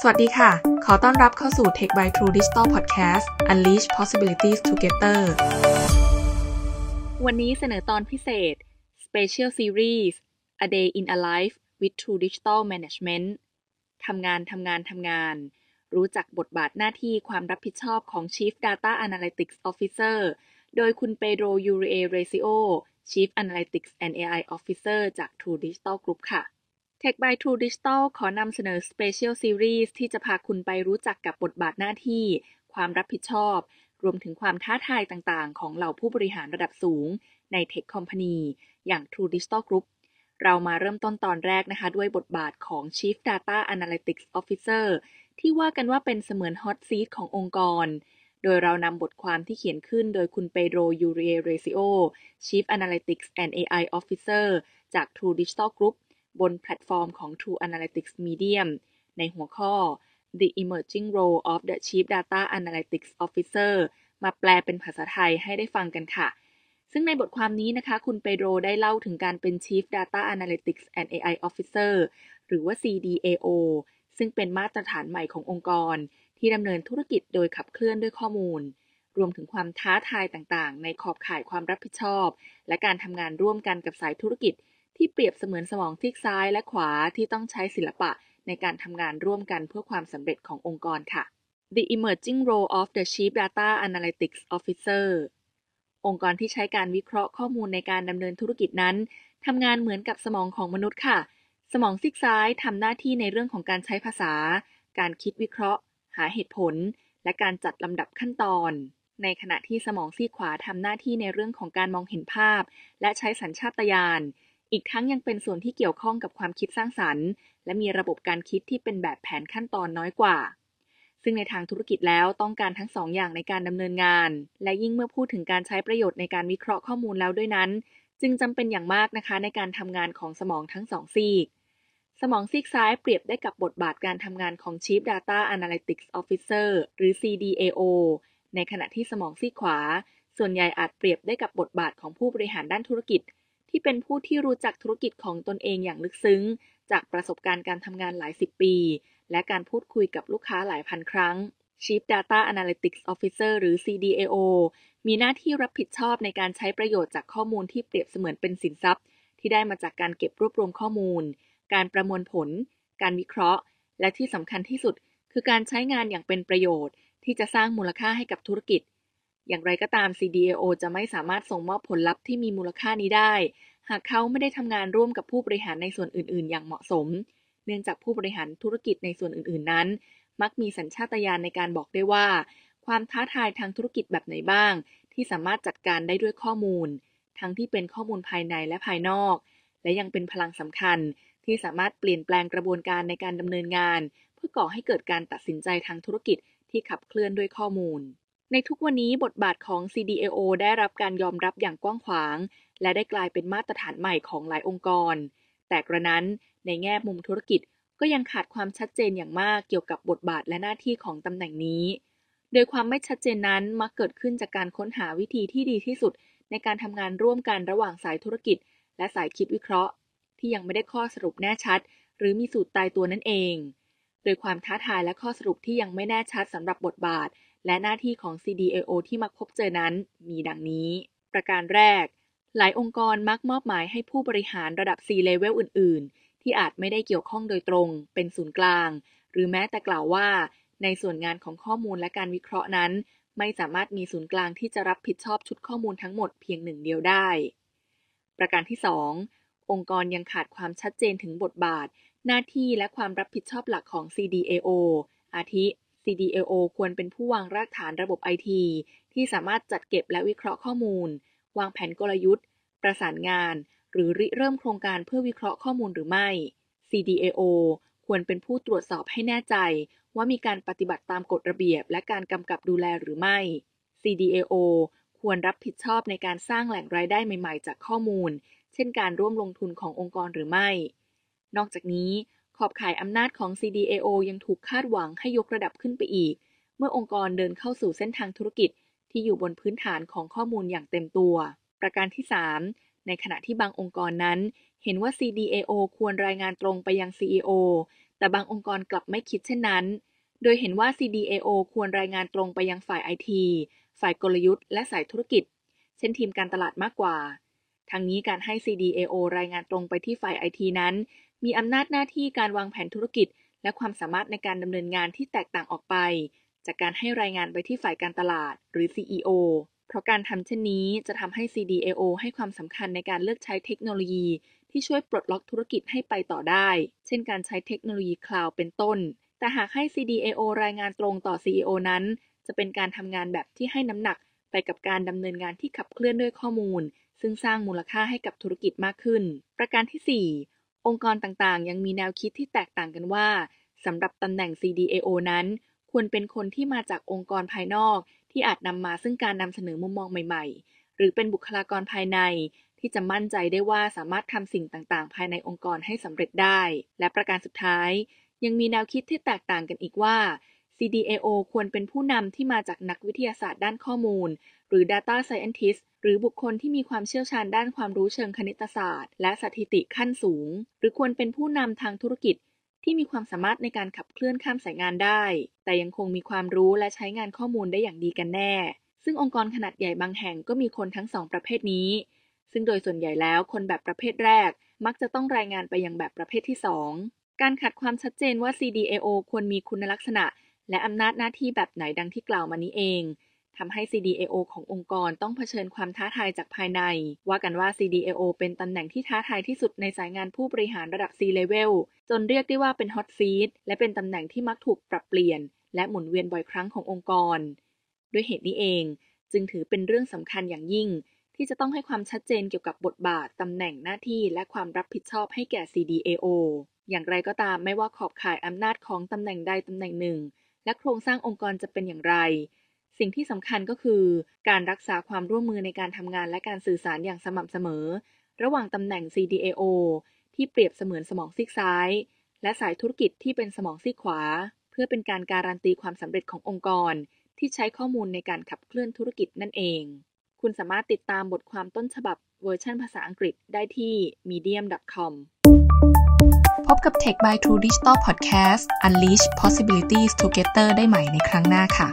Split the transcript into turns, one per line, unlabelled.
สวัสดีค่ะ ขอต้อนรับเข้าสู่ Tech by True Digital Podcast Unleash Possibilities Together
วันนี้เสนอตอนพิเศษ Special Series A Day in a Life with True Digital Management ทำงานทำงานทำงาน รู้จักบทบาทหน้าที่ความรับผิดชอบของ Chief Data Analytics Officer โดยคุณเปโดรยูริเอเรซิโอ Chief Analytics and AI Officer จาก True Digital Group ค่ะ Tech by True Digital ขอนำเสนอ Special Series ที่จะพาคุณไปรู้จักกับบทบาทหน้าที่ ความรับผิดชอบ รวมถึงความท้าทายต่างๆ ของเหล่าผู้บริหารระดับสูง ใน Tech Company อย่าง True Digital Group เรามาเริ่มต้นตอนแรกนะคะ ด้วยบทบาทของ Chief Data Analytics Officer ที่ว่ากันว่าเป็นเสมือน Hot Seat ขององค์กร โดยเรานำบทความที่เขียนขึ้นโดยคุณเปโดรยูเริเอเรซิโอ Chief Analytics and AI Officer จาก True Digital Group บนแพลตฟอร์มของ True Analytics Medium ในหัวข้อ The Emerging Role of the Chief Data Analytics Officer มาแปลเป็นภาษาไทยให้ได้ฟังกันค่ะ ซึ่งในบทความนี้นะคะ คุณเปโดรได้เล่าถึงการเป็น Chief Data Analytics and AI Officer หรือว่า CDAO ซึ่งเป็นมาตรฐานใหม่ขององค์กร ที่ดำเนินธุรกิจโดยขับเคลื่อนด้วยข้อมูล รวมถึงความท้าทายต่างๆ ในขอบข่ายความรับผิดชอบ และการทำงานร่วมกันกับสายธุรกิจ ที่เปรียบเสมือนสมองซีกซ้ายและขวาที่ต้องใช้ศิลปะในการทำงานร่วมกันเพื่อความสำเร็จขององค์กรค่ะ The Emerging Role of the Chief Data Analytics Officer องค์กรที่ใช้การวิเคราะห์ข้อมูลในการดำเนินธุรกิจนั้นทำงานเหมือนกับสมองของมนุษย์ค่ะ สมองซีกซ้ายทำหน้าที่ในเรื่องของการใช้ภาษา การคิดวิเคราะห์ หาเหตุผล และการจัดลำดับขั้นตอน ในขณะที่สมองซีกขวาทำหน้าที่ในเรื่องของการมองเห็นภาพ และใช้สัญชาตญาณ อีกทั้งยังเป็นส่วนที่เกี่ยวข้องกับความคิดสร้างสรรค์ และมีระบบการคิดที่เป็นแบบแผนขั้นตอนน้อยกว่า ซึ่งในทางธุรกิจแล้วต้องการทั้งสองอย่างในการดำเนินงาน และยิ่งเมื่อพูดถึงการใช้ประโยชน์ในการวิเคราะห์ข้อมูลแล้วด้วยนั้น จึงจำเป็นอย่างมากนะคะในการทำงานของสมองทั้งสองซีก สมองซีกซ้ายเปรียบได้กับบทบาทการทำงานของ Chief Data Analytics Officer หรือ CDAO ในขณะที่สมองซีกขวา ส่วนใหญ่อาจเปรียบได้กับบทบาทของผู้บริหารด้านธุรกิจ ที่เป็นผู้ที่รู้จักธุรกิจของตนเองอย่างลึกซึ้ง จากประสบการณ์การทำงานหลายสิบปี และการพูดคุยกับลูกค้าหลายพันครั้ง Chief Data Analytics Officer หรือ CDAO มีหน้าที่รับผิดชอบในการใช้ประโยชน์จากข้อมูลที่เปรียบเสมือนเป็นสินทรัพย์ ที่ได้มาจากการเก็บรวบรวมข้อมูล การประมวลผล การวิเคราะห์ และที่สำคัญที่สุด คือการใช้งานอย่างเป็นประโยชน์ ที่จะสร้างมูลค่าให้กับธุรกิจ อย่างไรก็ตาม CDAO จะไม่สามารถส่งมอบผลลัพธ์ที่มีมูลค่านี้ได้ หากเขาไม่ได้ทำงานร่วมกับผู้บริหารในส่วนอื่น ๆ อย่างเหมาะสม เนื่องจากผู้บริหารธุรกิจในส่วนอื่น ๆ นั้น มักมีสัญชาตญาณในการบอกได้ว่า ความท้าทายทางธุรกิจแบบไหนบ้าง ที่สามารถจัดการได้ด้วยข้อมูล ทั้งที่เป็นข้อมูลภายในและภายนอก และยังเป็นพลังสำคัญ ที่สามารถเปลี่ยนแปลงกระบวนการในการดำเนินงาน เพื่อก่อให้เกิดการตัดสินใจทางธุรกิจที่ขับเคลื่อนด้วยข้อมูล ในทุกวันนี้บทบาทของ CDAO ได้รับการยอมรับอย่างกว้างขวาง และได้กลายเป็นมาตรฐานใหม่ของหลายองค์กร แต่กระนั้นในแง่มุมธุรกิจก็ยังขาดความชัดเจนอย่างมากเกี่ยวกับบทบาทและหน้าที่ของตำแหน่งนี้ โดยความไม่ชัดเจนนั้นมักเกิดขึ้นจากการค้นหาวิธีที่ดีที่สุด ในการทำงานร่วมกันระหว่างสายธุรกิจ และสายคิดวิเคราะห์ ที่ยังไม่ได้ข้อสรุปแน่ชัด หรือมีสูตรตายตัวนั่นเอง โดยความท้าทายและข้อสรุปที่ยังไม่แน่ชัดสำหรับบทบาท และหน้าที่ของ CDAO ที่มักพบเจอนั้น มีดังนี้ ประการแรก หลายองค์กรมักมอบหมายให้ผู้บริหารระดับ C-level อื่น ๆ ที่อาจไม่ได้เกี่ยวข้องโดยตรง เป็นศูนย์กลาง หรือแม้แต่กล่าวว่า ในส่วนงานของข้อมูลและการวิเคราะห์นั้น ไม่สามารถมีศูนย์กลางที่จะรับผิดชอบชุดข้อมูลทั้งหมดเพียงหนึ่งเดียวได้ ประการที่ 2 องค์กรยังขาดความชัดเจนถึงบทบาท หน้าที่และความรับผิดชอบหลักของ CDAO อาทิ CDAO ควรเป็นผู้วางรากฐานระบบ IT ที่สามารถจัดเก็บและวิเคราะห์ข้อมูล วางแผนกลยุทธ์ ประสานงาน หรือริเริ่มโครงการเพื่อวิเคราะห์ข้อมูลหรือไม่ CDAO ควรเป็นผู้ตรวจสอบให้แน่ใจ ว่ามีการปฏิบัติตามกฎระเบียบ และการกำกับดูแลหรือไม่ CDAO ควรรับผิดชอบในการสร้างแหล่งรายได้ใหม่ ๆ จากข้อมูล เช่นการร่วมลงทุนขององค์กรหรือไม่ นอกจากนี้ขอบข่ายอำนาจของ CDAO ยังถูกคาดหวังให้ยกระดับขึ้นไปอีก เมื่อองค์กรเดินเข้าสู่เส้นทางธุรกิจที่อยู่บนพื้นฐานของข้อมูลอย่างเต็มตัว ประการที่ 3 ในขณะที่บางองค์กรนั้น เห็นว่า CDAO ควรรายงานตรงไปยัง CEO แต่บางองค์กรกลับไม่คิดเช่นนั้น โดยเห็นว่า CDAO ควรรายงานตรงไปยังฝ่าย IT ฝ่ายกลยุทธ์และสายธุรกิจ เช่นทีมการตลาดมากกว่า ทั้งนี้การให้ CDAO รายงานตรงไปที่ฝ่าย IT นั้น มีอำนาจหน้าที่การวางแผนธุรกิจ และความสามารถในการดำเนินงานที่แตกต่างออกไป จากการให้รายงานไปที่ฝ่ายการตลาด หรือ CEO เพราะการทำเช่นนี้จะทำให้ CDAO ให้ความสำคัญในการเลือกใช้เทคโนโลยี ที่ช่วยปลดล็อกธุรกิจให้ไปต่อได้ เช่นการใช้เทคโนโลยีคลาวด์เป็นต้น แต่หากให้ CDAO รายงานตรงต่อ CEO นั้น จะเป็นการทำงานแบบที่ให้น้ำหนักไปกับการดำเนินงานที่ขับเคลื่อนด้วยข้อมูล ซึ่งสร้างมูลค่าให้กับธุรกิจมากขึ้น ประการที่ 4 องค์กรต่างๆ ยังมีแนวคิดที่แตกต่างกันว่าสำหรับตำแหน่ง CDAO นั้น ควรเป็นคนที่มาจากองค์กรภายนอก ที่อาจนำมาซึ่งการนำเสนอมุมมองใหม่ ๆ หรือเป็นบุคลากรภายใน ที่จะมั่นใจได้ว่าสามารถทำสิ่งต่างๆ ภายในองค์กรให้สำเร็จได้ และประการสุดท้าย ยังมีแนวคิดที่แตกต่างกันอีกว่า CDAO ควรเป็นผู้นำที่มาจากนักวิทยาศาสตร์ด้านข้อมูล หรือ Data Scientist หรือบุคคลที่มีความเชี่ยวชาญด้านความรู้เชิงคณิตศาสตร์ และสถิติขั้นสูง หรือควรเป็นผู้นำทางธุรกิจที่มีความสามารถในการขับเคลื่อนข้ามสายงานได้ แต่ยังคงมีความรู้และใช้งานข้อมูลได้อย่างดีกันแน่ ซึ่งองค์กรขนาดใหญ่บางแห่งก็มีคนทั้งสองประเภทนี้ ซึ่งโดยส่วนใหญ่แล้วคนแบบประเภทแรก มักจะต้องรายงานไปยังแบบประเภทที่ 2 การขัดความชัดเจนว่า CDAO ควรมีคุณลักษณะ และอำนาจหน้าที่แบบไหนดังที่กล่าวมานี้เอง ทำให้ CDAO ขององค์กรต้องเผชิญความท้าทายจากภายใน ว่ากันว่า CDAO เป็นตำแหน่งที่ท้าทายที่สุดในสายงานผู้บริหารระดับ C-level จนเรียกได้ว่าเป็น hot seat และเป็นตำแหน่งที่มักถูกปรับเปลี่ยน และหมุนเวียนบ่อยครั้งขององค์กร ด้วยเหตุนี้เอง จึงถือเป็นเรื่องสำคัญอย่างยิ่ง ที่จะต้องให้ความชัดเจนเกี่ยวกับบทบาทตำแหน่งหน้าที่และความรับผิดชอบให้แก่ CDAO อย่างไรก็ตามไม่ว่าขอบข่ายอำนาจของตำแหน่งใดตำแหน่งหนึ่ง และโครงสร้างองค์กรจะเป็นอย่างไร สิ่งที่สำคัญก็คือการรักษาความร่วมมือในการทำงานและการสื่อสารอย่างสม่ำเสมอ ระหว่างตำแหน่ง CDAO ที่เปรียบเสมือนสมองซีกซ้าย และสายธุรกิจที่เป็นสมองซีกขวา เพื่อเป็นการการันตีความสำเร็จขององค์กร ที่ใช้ข้อมูลในการขับเคลื่อนธุรกิจนั่นเอง คุณสามารถติดตามบทความต้นฉบับเวอร์ชันภาษาอังกฤษได้ที่ medium.com
พบกับ Tech by True Digital Podcast Unleash Possibilities Together ได้ใหม่ในครั้งหน้าค่ะ